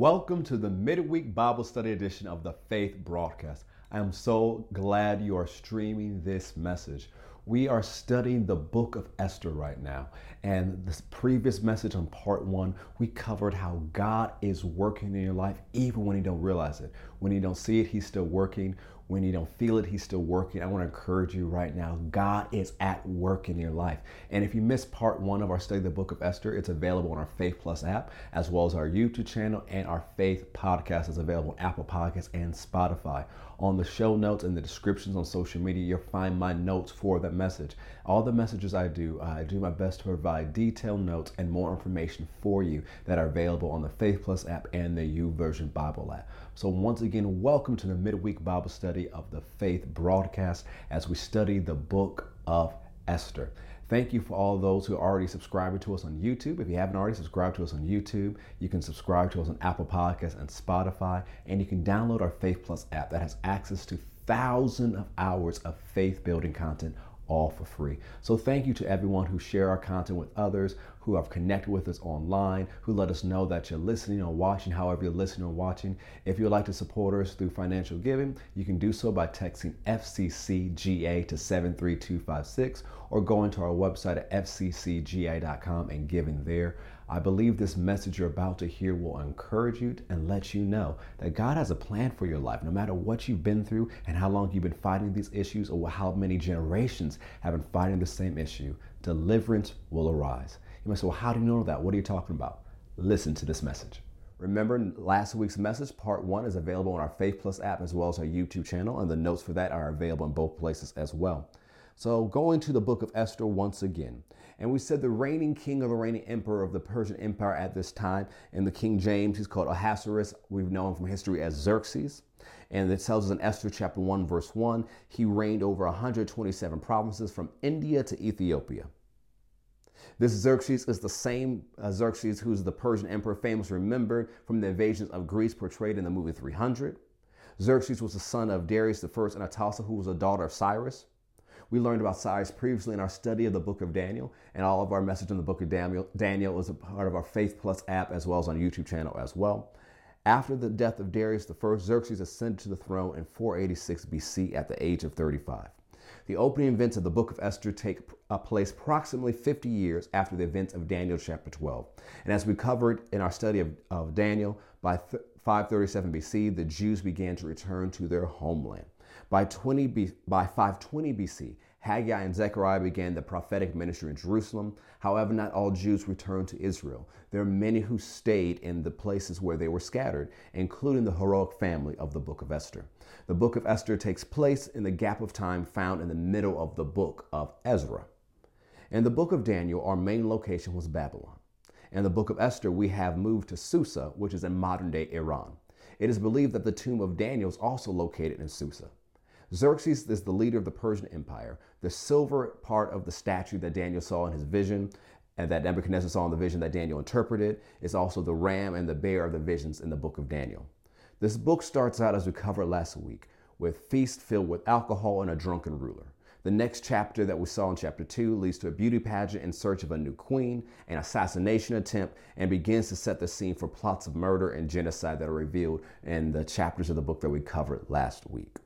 Welcome to the midweek Bible study edition of the Faith Broadcast. I am so glad you are streaming this message. We are studying the book of Esther right now. And this previous message on part one, we covered how God is working in your life even when you don't realize it. When you don't see it, He's still working. When you don't feel it, He's still working. I want to encourage you right now God is at work in your life. And if you missed part one of our study of the book of Esther, it's available on our Faith Plus app, as well as our YouTube channel and our Faith podcast is available on Apple Podcasts and Spotify. On the show notes and the descriptions on social media, you'll find my notes for that message. All the messages I do, I do my best to provide detailed notes and more information for you that are available on the Faith Plus app and the YouVersion Bible app. So, once again, welcome to the midweek Bible study of the Faith broadcast as we study the book of Esther. Thank you for all those who are already subscribing to us on YouTube. If you haven't already subscribed to us on YouTube, you can subscribe to us on Apple Podcasts and Spotify, and you can download our Faith Plus app that has access to thousands of hours of faith building content all for free. So thank you to everyone who share our content with others, who have connected with us online, who let us know that you're listening or watching, however you're listening or watching. If you'd like to support us through financial giving, you can do so by texting FCCGA to 73256 or going to our website at fccga.com and giving there. I believe this message you're about to hear will encourage you and let you know that God has a plan for your life, no matter what you've been through and how long you've been fighting these issues or how many generations have been fighting the same issue. Deliverance will arise. You might say, Well, how do you know that? What are you talking about? Listen to this message. Remember, last week's message, part one, is available on our Faith Plus app as well as our YouTube channel, and the notes for that are available in both places as well. So, going to the book of Esther once again. And we said the reigning king or the reigning emperor of the Persian Empire at this time, in the King James, he's called Ahasuerus. We've known from history as Xerxes. And it tells us in Esther chapter 1, verse 1, he reigned over 127 provinces from India to Ethiopia. This Xerxes is the same uh, Xerxes who's the Persian emperor famously remembered from the invasions of Greece portrayed in the movie 300. Xerxes was the son of Darius I and Atossa, who was a daughter of Cyrus. We learned about Cyrus previously in our study of the book of Daniel, and all of our message in the book of Daniel, Daniel is a part of our Faith Plus app as well as on YouTube channel as well. After the death of Darius I, Xerxes ascended to the throne in 486 BC at the age of 35. The opening events of the book of Esther take uh, place approximately 50 years after the events of Daniel chapter 12. And as we covered in our study of, of Daniel, by th- 537 BC, the Jews began to return to their homeland. By, 20 B, by 520 BC, Haggai and Zechariah began the prophetic ministry in Jerusalem. However, not all Jews returned to Israel. There are many who stayed in the places where they were scattered, including the heroic family of the book of Esther. The book of Esther takes place in the gap of time found in the middle of the book of Ezra. In the book of Daniel, our main location was Babylon. In the book of Esther, we have moved to Susa, which is in modern day Iran. It is believed that the tomb of Daniel is also located in Susa. Xerxes is the leader of the Persian Empire. The silver part of the statue that Daniel saw in his vision and that Nebuchadnezzar saw in the vision that Daniel interpreted is also the ram and the bear of the visions in the book of Daniel. This book starts out as we covered last week with feast filled with alcohol and a drunken ruler. The next chapter that we saw in chapter 2 leads to a beauty pageant in search of a new queen, an assassination attempt, and begins to set the scene for plots of murder and genocide that are revealed in the chapters of the book that we covered last week.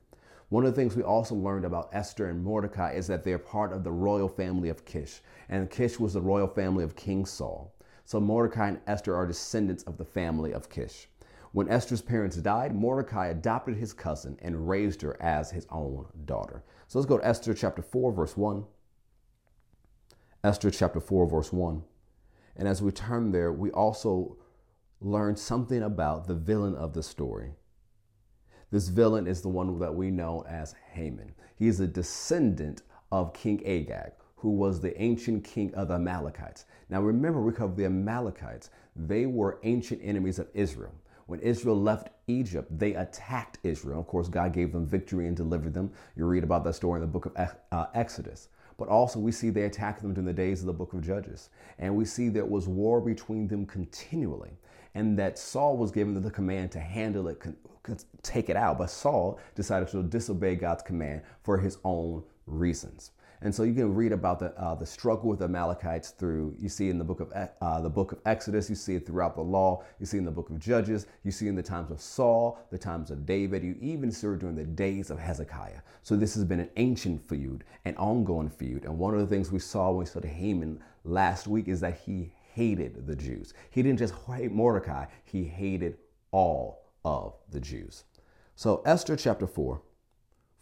One of the things we also learned about Esther and Mordecai is that they're part of the royal family of Kish, and Kish was the royal family of King Saul. So Mordecai and Esther are descendants of the family of Kish. When Esther's parents died, Mordecai adopted his cousin and raised her as his own daughter. So let's go to Esther chapter 4, verse 1. Esther chapter 4, verse 1. And as we turn there, we also learn something about the villain of the story. This villain is the one that we know as Haman. He is a descendant of King Agag, who was the ancient king of the Amalekites. Now remember, we covered the Amalekites. They were ancient enemies of Israel. When Israel left Egypt, they attacked Israel. Of course, God gave them victory and delivered them. You read about that story in the book of uh, Exodus. But also, we see they attacked them during the days of the book of Judges. And we see there was war between them continually. And that Saul was given the command to handle it take it out. But Saul decided to disobey God's command for his own reasons. And so you can read about the, uh, the struggle with the Amalekites through, you see in the book of uh, the book of Exodus, you see it throughout the law, you see in the book of Judges, you see in the times of Saul, the times of David, you even see it during the days of Hezekiah. So this has been an ancient feud, an ongoing feud. And one of the things we saw when we studied Haman last week is that he hated the Jews. He didn't just hate Mordecai, he hated all of the Jews. So Esther chapter 4,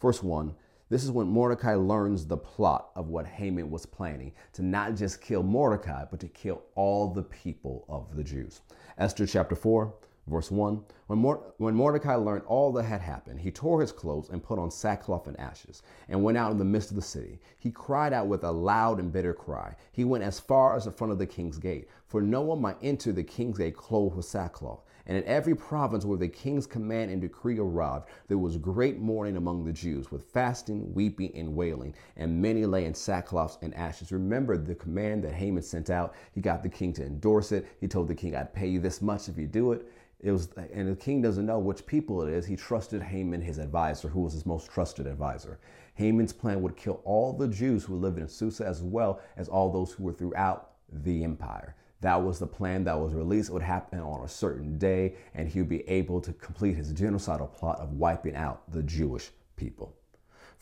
verse 1 this is when Mordecai learns the plot of what Haman was planning to not just kill Mordecai, but to kill all the people of the Jews. Esther chapter 4, verse 1. When, Mor- when Mordecai learned all that had happened, he tore his clothes and put on sackcloth and ashes and went out in the midst of the city. He cried out with a loud and bitter cry. He went as far as the front of the king's gate, for no one might enter the king's gate clothed with sackcloth. And in every province where the king's command and decree arrived, there was great mourning among the Jews, with fasting, weeping, and wailing, and many lay in sackcloths and ashes. Remember the command that Haman sent out. He got the king to endorse it. He told the king, I'd pay you this much if you do it. It was, and the king doesn't know which people it is. He trusted Haman, his advisor, who was his most trusted advisor. Haman's plan would kill all the Jews who lived in Susa as well as all those who were throughout the empire. That was the plan that was released. It would happen on a certain day, and he would be able to complete his genocidal plot of wiping out the Jewish people.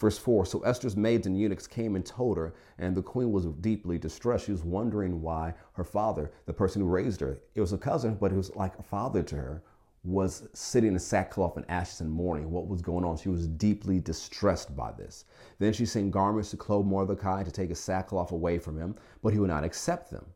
Verse 4 So Esther's maids and eunuchs came and told her, and the queen was deeply distressed. She was wondering why her father, the person who raised her, it was a cousin, but it was like a father to her, was sitting in sackcloth and ashes and mourning. What was going on? She was deeply distressed by this. Then she sent garments to clothe Mordecai to take his sackcloth away from him, but he would not accept them.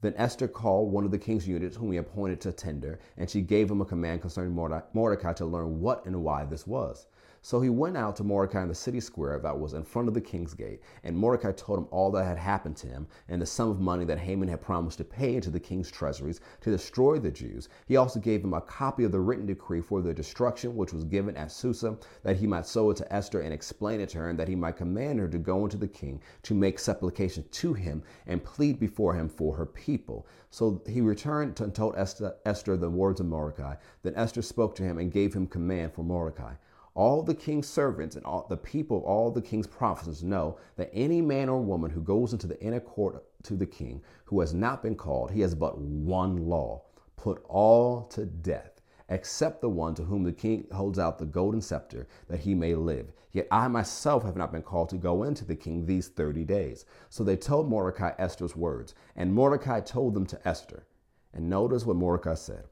Then Esther called one of the king's eunuchs, whom he appointed to tender, and she gave him a command concerning Mordecai to learn what and why this was. So he went out to Mordecai in the city square that was in front of the king's gate, and Mordecai told him all that had happened to him and the sum of money that Haman had promised to pay into the king's treasuries to destroy the Jews. He also gave him a copy of the written decree for their destruction, which was given at Susa, that he might show it to Esther and explain it to her, and that he might command her to go into the king to make supplication to him and plead before him for her people. So he returned and told Esther, Esther the words of Mordecai. Then Esther spoke to him and gave him command for Mordecai. All the king's servants and all the people, all the king's prophets know that any man or woman who goes into the inner court to the king who has not been called, he has but one law put all to death, except the one to whom the king holds out the golden scepter, that he may live. Yet I myself have not been called to go into the king these 30 days. So they told Mordecai Esther's words, and Mordecai told them to Esther. And notice what Mordecai said.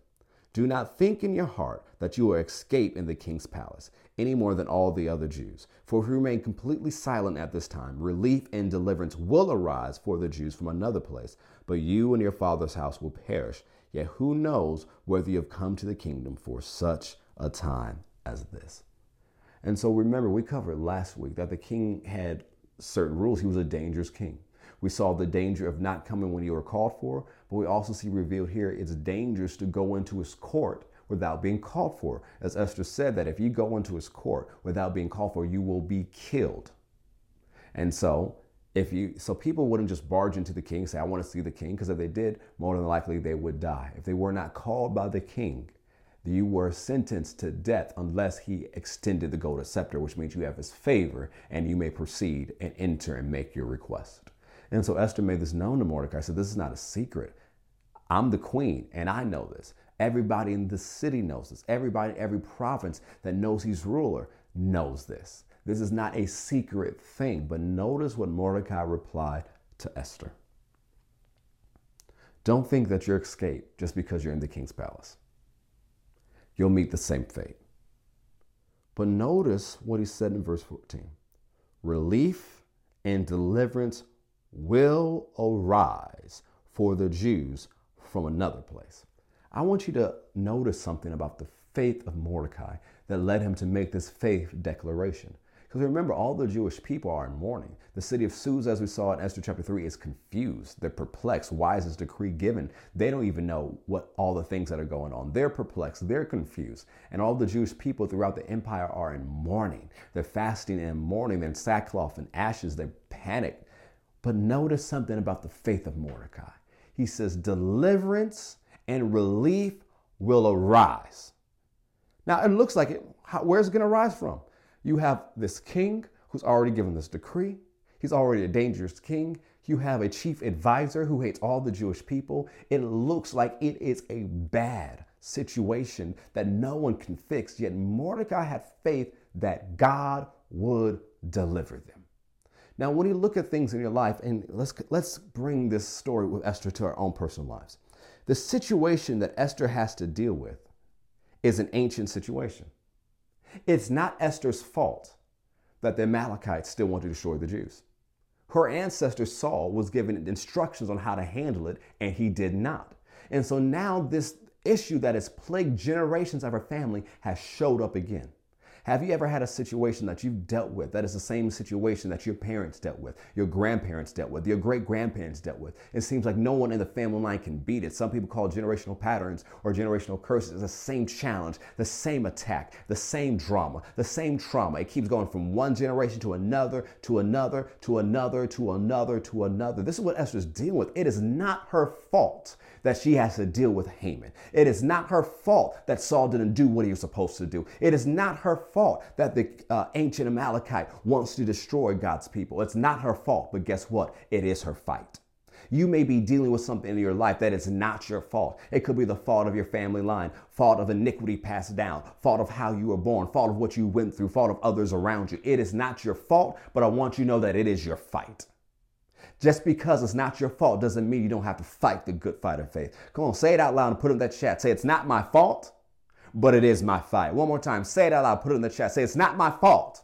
Do not think in your heart that you will escape in the king's palace any more than all the other Jews. For if you remain completely silent at this time, relief and deliverance will arise for the Jews from another place, but you and your father's house will perish. Yet who knows whether you have come to the kingdom for such a time as this? And so remember, we covered last week that the king had certain rules. He was a dangerous king. We saw the danger of not coming when you were called for, but we also see revealed here it's dangerous to go into his court without being called for. As Esther said, that if you go into his court without being called for, you will be killed. And so, if you so people wouldn't just barge into the king and say, I want to see the king, because if they did, more than likely they would die. If they were not called by the king, you were sentenced to death unless he extended the golden scepter, which means you have his favor and you may proceed and enter and make your request. And so Esther made this known to Mordecai. I said, This is not a secret. I'm the queen, and I know this. Everybody in the city knows this. Everybody, in every province that knows he's ruler knows this. This is not a secret thing. But notice what Mordecai replied to Esther. Don't think that you're escaped just because you're in the king's palace. You'll meet the same fate. But notice what he said in verse 14 relief and deliverance will arise for the Jews from another place. I want you to notice something about the faith of Mordecai that led him to make this faith declaration. Because remember, all the Jewish people are in mourning. The city of Susa, as we saw in Esther chapter 3, is confused. They're perplexed. Why is this decree given? They don't even know what all the things that are going on. They're perplexed. They're confused. And all the Jewish people throughout the empire are in mourning. They're fasting and mourning. They're in sackcloth and ashes. They're panicked. But notice something about the faith of Mordecai. He says, deliverance and relief will arise. Now, it looks like it. How, where's it going to rise from? You have this king who's already given this decree. He's already a dangerous king. You have a chief advisor who hates all the Jewish people. It looks like it is a bad situation that no one can fix. Yet Mordecai had faith that God would deliver them. Now, when you look at things in your life, and let's, let's bring this story with Esther to our own personal lives. The situation that Esther has to deal with is an ancient situation. It's not Esther's fault that the Amalekites still want to destroy the Jews. Her ancestor Saul was given instructions on how to handle it, and he did not. And so now this issue that has plagued generations of her family has showed up again. Have you ever had a situation that you've dealt with that is the same situation that your parents dealt with, your grandparents dealt with, your great grandparents dealt with? It seems like no one in the family line can beat it. Some people call generational patterns or generational curses It's the same challenge, the same attack, the same drama, the same trauma. It keeps going from one generation to another, to another, to another, to another, to another. This is what Esther's dealing with. It is not her fault that she has to deal with Haman. It is not her fault that Saul didn't do what he was supposed to do. It is not her fault that the uh, ancient Amalekite wants to destroy God's people. It's not her fault, but guess what? It is her fight. You may be dealing with something in your life that is not your fault. It could be the fault of your family line, fault of iniquity passed down, fault of how you were born, fault of what you went through, fault of others around you. It is not your fault, but I want you to know that it is your fight. Just because it's not your fault doesn't mean you don't have to fight the good fight of faith. Come on, say it out loud and put it in that chat. Say, it's not my fault, but it is my fight. One more time, say it out loud, put it in the chat. Say, it's not my fault.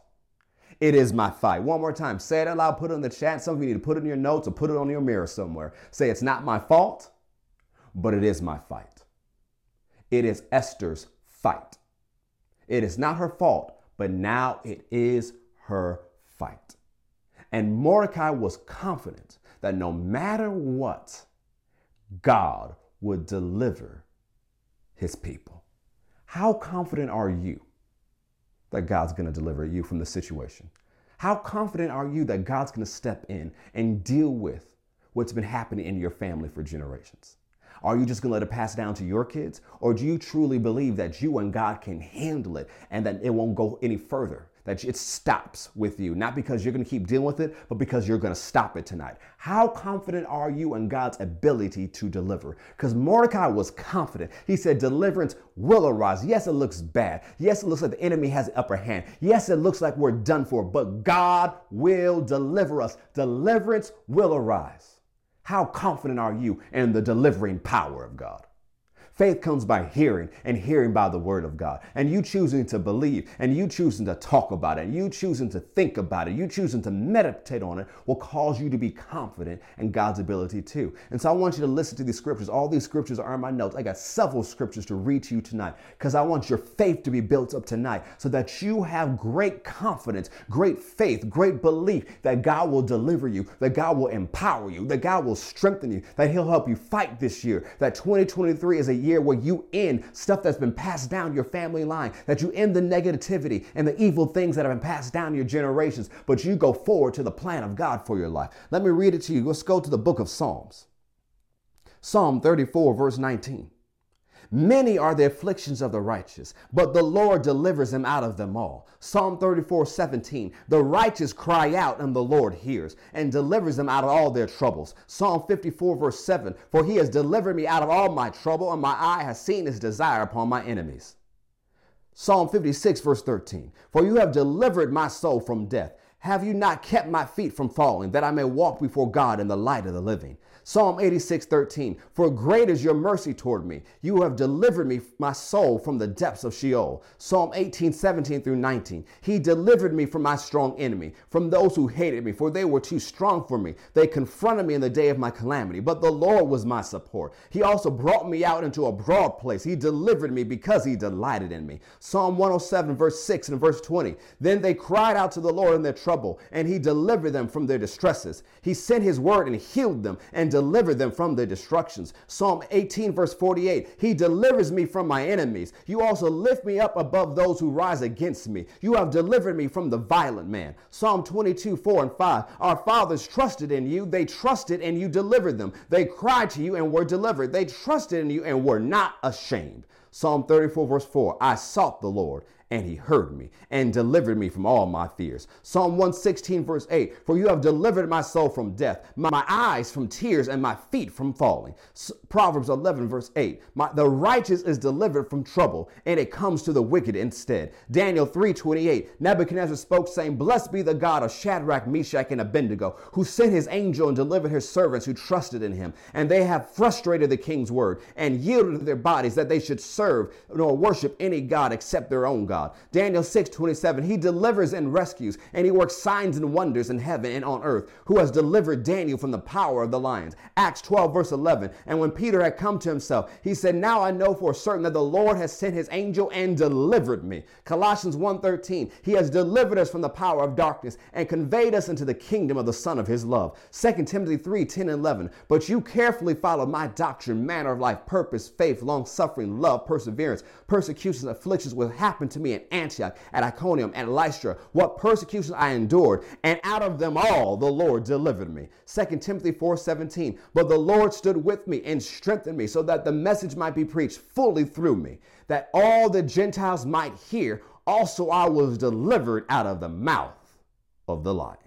It is my fight. One more time, say it out loud, put it in the chat. Some of you need to put it in your notes or put it on your mirror somewhere. Say, it's not my fault, but it is my fight. It is Esther's fight. It is not her fault, but now it is her fight. And Mordecai was confident that no matter what, God would deliver his people. How confident are you that God's going to deliver you from the situation? How confident are you that God's going to step in and deal with what's been happening in your family for generations? Are you just going to let it pass down to your kids? Or do you truly believe that you and God can handle it and that it won't go any further? That it stops with you, not because you're going to keep dealing with it, but because you're going to stop it tonight. How confident are you in God's ability to deliver? Because Mordecai was confident. He said, Deliverance will arise. Yes, it looks bad. Yes, it looks like the enemy has the upper hand. Yes, it looks like we're done for, but God will deliver us. Deliverance will arise. How confident are you in the delivering power of God? Faith comes by hearing, and hearing by the word of God. And you choosing to believe, and you choosing to talk about it, and you choosing to think about it, you choosing to meditate on it will cause you to be confident in God's ability too. And so I want you to listen to these scriptures. All these scriptures are in my notes. I got several scriptures to read to you tonight because I want your faith to be built up tonight so that you have great confidence, great faith, great belief that God will deliver you, that God will empower you, that God will strengthen you, that He'll help you fight this year, that 2023 is a year where you end stuff that's been passed down your family line, that you end the negativity and the evil things that have been passed down your generations, but you go forward to the plan of God for your life. Let me read it to you. Let's go to the book of Psalms. Psalm 34, verse 19. Many are the afflictions of the righteous, but the Lord delivers them out of them all. Psalm 34 17. The righteous cry out, and the Lord hears and delivers them out of all their troubles. Psalm 54, verse 7. For he has delivered me out of all my trouble, and my eye has seen his desire upon my enemies. Psalm 56, verse 13. For you have delivered my soul from death. Have you not kept my feet from falling, that I may walk before God in the light of the living? Psalm 86, 13. For great is your mercy toward me. You have delivered me, my soul, from the depths of Sheol. Psalm 18, 17 through 19. He delivered me from my strong enemy, from those who hated me, for they were too strong for me. They confronted me in the day of my calamity, but the Lord was my support. He also brought me out into a broad place. He delivered me because he delighted in me. Psalm 107, verse 6 and verse 20. Then they cried out to the Lord in their trouble, and he delivered them from their distresses. He sent his word and healed them and delivered them from their destructions. Psalm 18, verse 48 He delivers me from my enemies. You also lift me up above those who rise against me. You have delivered me from the violent man. Psalm 22, 4 and 5 Our fathers trusted in you. They trusted and you delivered them. They cried to you and were delivered. They trusted in you and were not ashamed. Psalm 34, verse 4 I sought the Lord and he heard me and delivered me from all my fears. Psalm 116, verse 8 For you have delivered my soul from death, my eyes from tears, and my feet from falling. Proverbs 11, verse 8 The righteous is delivered from trouble, and it comes to the wicked instead. Daniel 3, 28 Nebuchadnezzar spoke, saying, Blessed be the God of Shadrach, Meshach, and Abednego, who sent his angel and delivered his servants who trusted in him. And they have frustrated the king's word and yielded their bodies that they should serve nor worship any God except their own God. Daniel 6 27, he delivers and rescues, and he works signs and wonders in heaven and on earth, who has delivered Daniel from the power of the lions. Acts 12, verse 11, and when Peter had come to himself, he said, Now I know for certain that the Lord has sent his angel and delivered me. Colossians 1 13, he has delivered us from the power of darkness and conveyed us into the kingdom of the Son of his love. 2 Timothy 3 10 and 11, but you carefully follow my doctrine, manner of life, purpose, faith, long suffering, love, perseverance, persecutions, afflictions will happen to me in Antioch, at Iconium, and Lystra. What persecutions I endured, and out of them all the Lord delivered me. 2 Timothy 4:17. But the Lord stood with me and strengthened me, so that the message might be preached fully through me, that all the Gentiles might hear. Also I was delivered out of the mouth of the lion.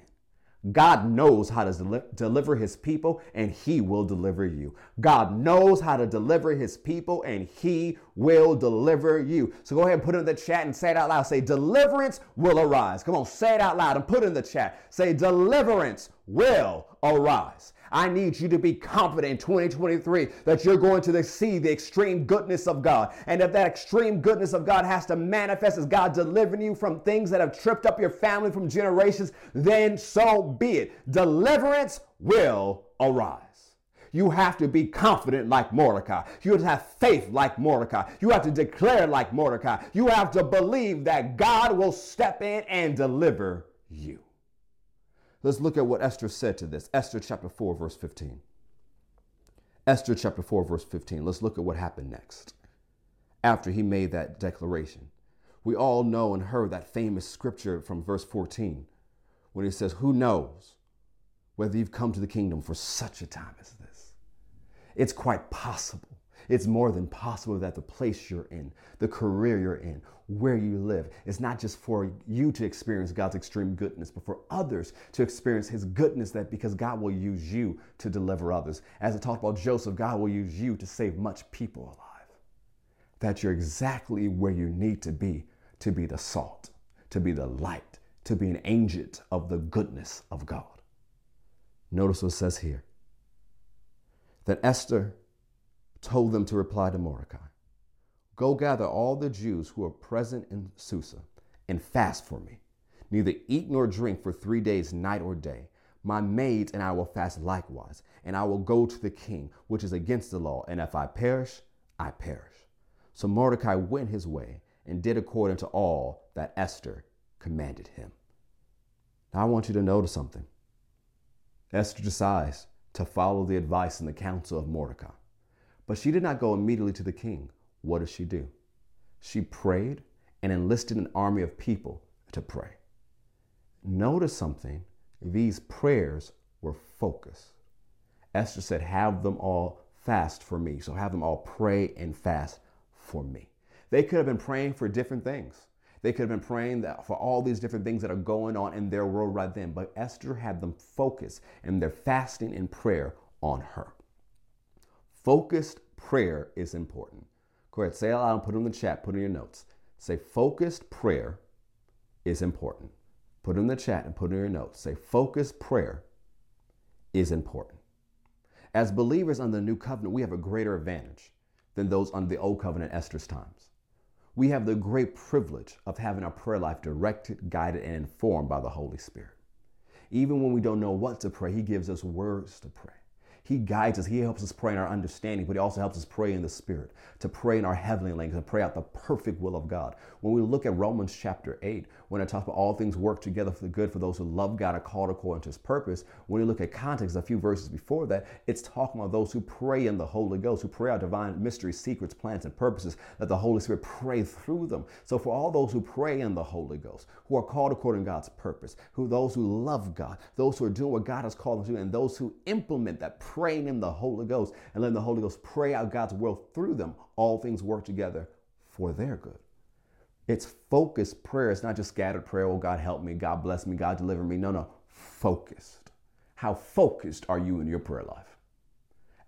God knows how to del- deliver his people and he will deliver you. God knows how to deliver his people and he will deliver you. So go ahead and put in the chat and say it out loud. Say, deliverance will arise. Come on, say it out loud and put in the chat. Say, deliverance will arise. I need you to be confident in 2023 that you're going to see the extreme goodness of God. And if that extreme goodness of God has to manifest as God delivering you from things that have tripped up your family from generations, then so be it. Deliverance will arise. You have to be confident like Mordecai. You have to have faith like Mordecai. You have to declare like Mordecai. You have to believe that God will step in and deliver you. Let's look at what Esther said to this. Esther chapter 4, verse 15. Esther chapter 4, verse 15. Let's look at what happened next after he made that declaration. We all know and heard that famous scripture from verse 14 when he says, Who knows whether you've come to the kingdom for such a time as this? It's quite possible it's more than possible that the place you're in, the career you're in, where you live, is not just for you to experience God's extreme goodness, but for others to experience His goodness that because God will use you to deliver others. As I talked about Joseph, God will use you to save much people alive. That you're exactly where you need to be to be the salt, to be the light, to be an agent of the goodness of God. Notice what it says here that Esther told them to reply to Mordecai Go gather all the Jews who are present in Susa and fast for me. Neither eat nor drink for three days, night or day. My maids and I will fast likewise, and I will go to the king, which is against the law. And if I perish, I perish. So Mordecai went his way and did according to all that Esther commanded him. Now I want you to notice something. Esther decides to follow the advice and the counsel of Mordecai. But she did not go immediately to the king. What did she do? She prayed and enlisted an army of people to pray. Notice something these prayers were focused. Esther said, Have them all fast for me. So have them all pray and fast for me. They could have been praying for different things. They could have been praying for all these different things that are going on in their world right then. But Esther had them focus and their fasting and prayer on her. Focused prayer is important. Go ahead, say it aloud, put it in the chat, put it in your notes. Say focused prayer is important. Put it in the chat and put it in your notes. Say focused prayer is important. As believers under the new covenant, we have a greater advantage than those under the old covenant Esther's times. We have the great privilege of having our prayer life directed, guided, and informed by the Holy Spirit. Even when we don't know what to pray, He gives us words to pray. He guides us. He helps us pray in our understanding, but He also helps us pray in the Spirit, to pray in our heavenly language, and pray out the perfect will of God. When we look at Romans chapter 8, when it talks about all things work together for the good for those who love God and called according to His purpose, when you look at context, a few verses before that, it's talking about those who pray in the Holy Ghost, who pray out divine mysteries, secrets, plans, and purposes, that the Holy Spirit pray through them. So for all those who pray in the Holy Ghost, who are called according to God's purpose, who those who love God, those who are doing what God has called them to and those who implement that praying in the Holy Ghost and letting the Holy Ghost pray out God's will through them, all things work together for their good. It's focused prayer. It's not just scattered prayer. Oh, God help me. God bless me. God deliver me. No, no. Focused. How focused are you in your prayer life?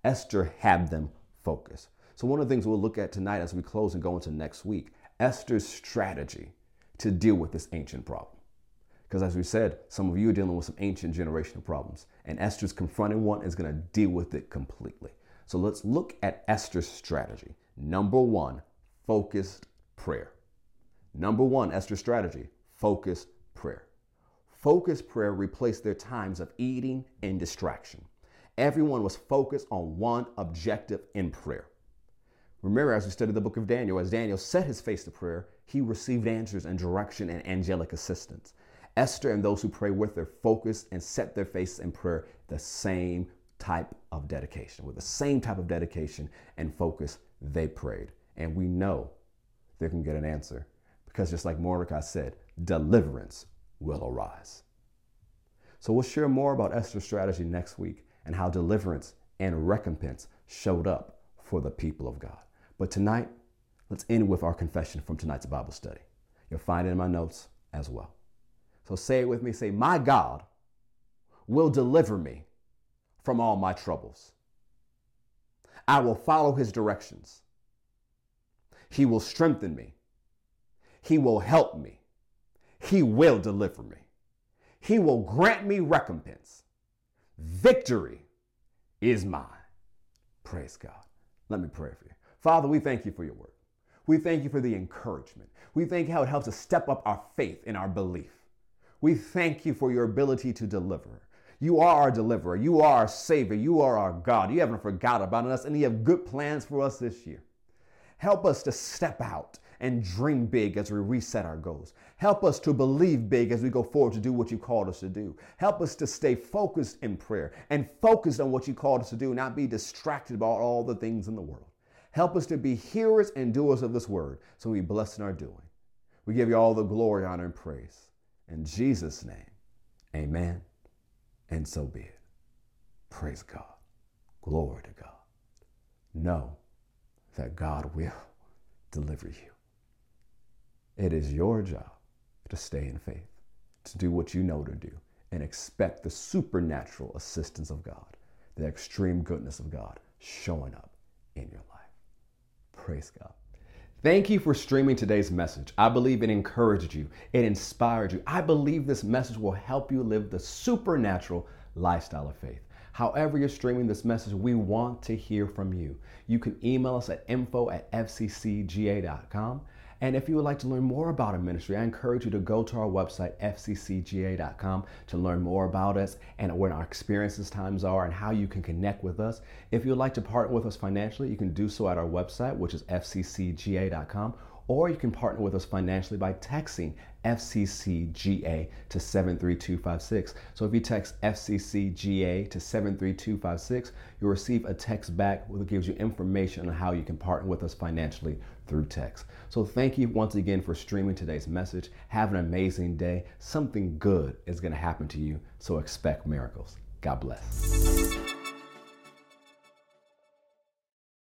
Esther had them focused. So, one of the things we'll look at tonight as we close and go into next week Esther's strategy to deal with this ancient problem. Because, as we said, some of you are dealing with some ancient generational problems, and Esther's confronting one is going to deal with it completely. So, let's look at Esther's strategy. Number one, focused prayer. Number one, Esther's strategy focused prayer. Focused prayer replaced their times of eating and distraction. Everyone was focused on one objective in prayer. Remember, as we studied the book of Daniel, as Daniel set his face to prayer, he received answers and direction and angelic assistance. Esther and those who pray with her focus and set their face in prayer the same type of dedication. With the same type of dedication and focus, they prayed. And we know they can get an answer because just like Mordecai said, deliverance will arise. So we'll share more about Esther's strategy next week and how deliverance and recompense showed up for the people of God. But tonight, let's end with our confession from tonight's Bible study. You'll find it in my notes as well. So say it with me say, My God will deliver me from all my troubles. I will follow his directions. He will strengthen me. He will help me. He will deliver me. He will grant me recompense. Victory is mine. Praise God. Let me pray for you. Father, we thank you for your word. We thank you for the encouragement. We thank you how it helps us step up our faith and our belief. We thank you for your ability to deliver. You are our deliverer. You are our Savior. You are our God. You haven't forgot about us, and you have good plans for us this year. Help us to step out and dream big as we reset our goals. Help us to believe big as we go forward to do what you called us to do. Help us to stay focused in prayer and focused on what you called us to do, not be distracted about all the things in the world. Help us to be hearers and doers of this word so we bless in our doing. We give you all the glory, honor, and praise. In Jesus' name, amen. And so be it. Praise God. Glory to God. Know that God will deliver you. It is your job to stay in faith, to do what you know to do, and expect the supernatural assistance of God, the extreme goodness of God showing up in your life. Praise God. Thank you for streaming today's message. I believe it encouraged you, it inspired you. I believe this message will help you live the supernatural lifestyle of faith. However, you're streaming this message, we want to hear from you. You can email us at info at fccga.com. And if you would like to learn more about our ministry, I encourage you to go to our website, fccga.com, to learn more about us and what our experiences times are and how you can connect with us. If you would like to partner with us financially, you can do so at our website, which is fccga.com, or you can partner with us financially by texting FCCGA to 73256. So if you text FCCGA to 73256, you'll receive a text back that gives you information on how you can partner with us financially through text. So thank you once again for streaming today's message. Have an amazing day. Something good is going to happen to you, so expect miracles. God bless.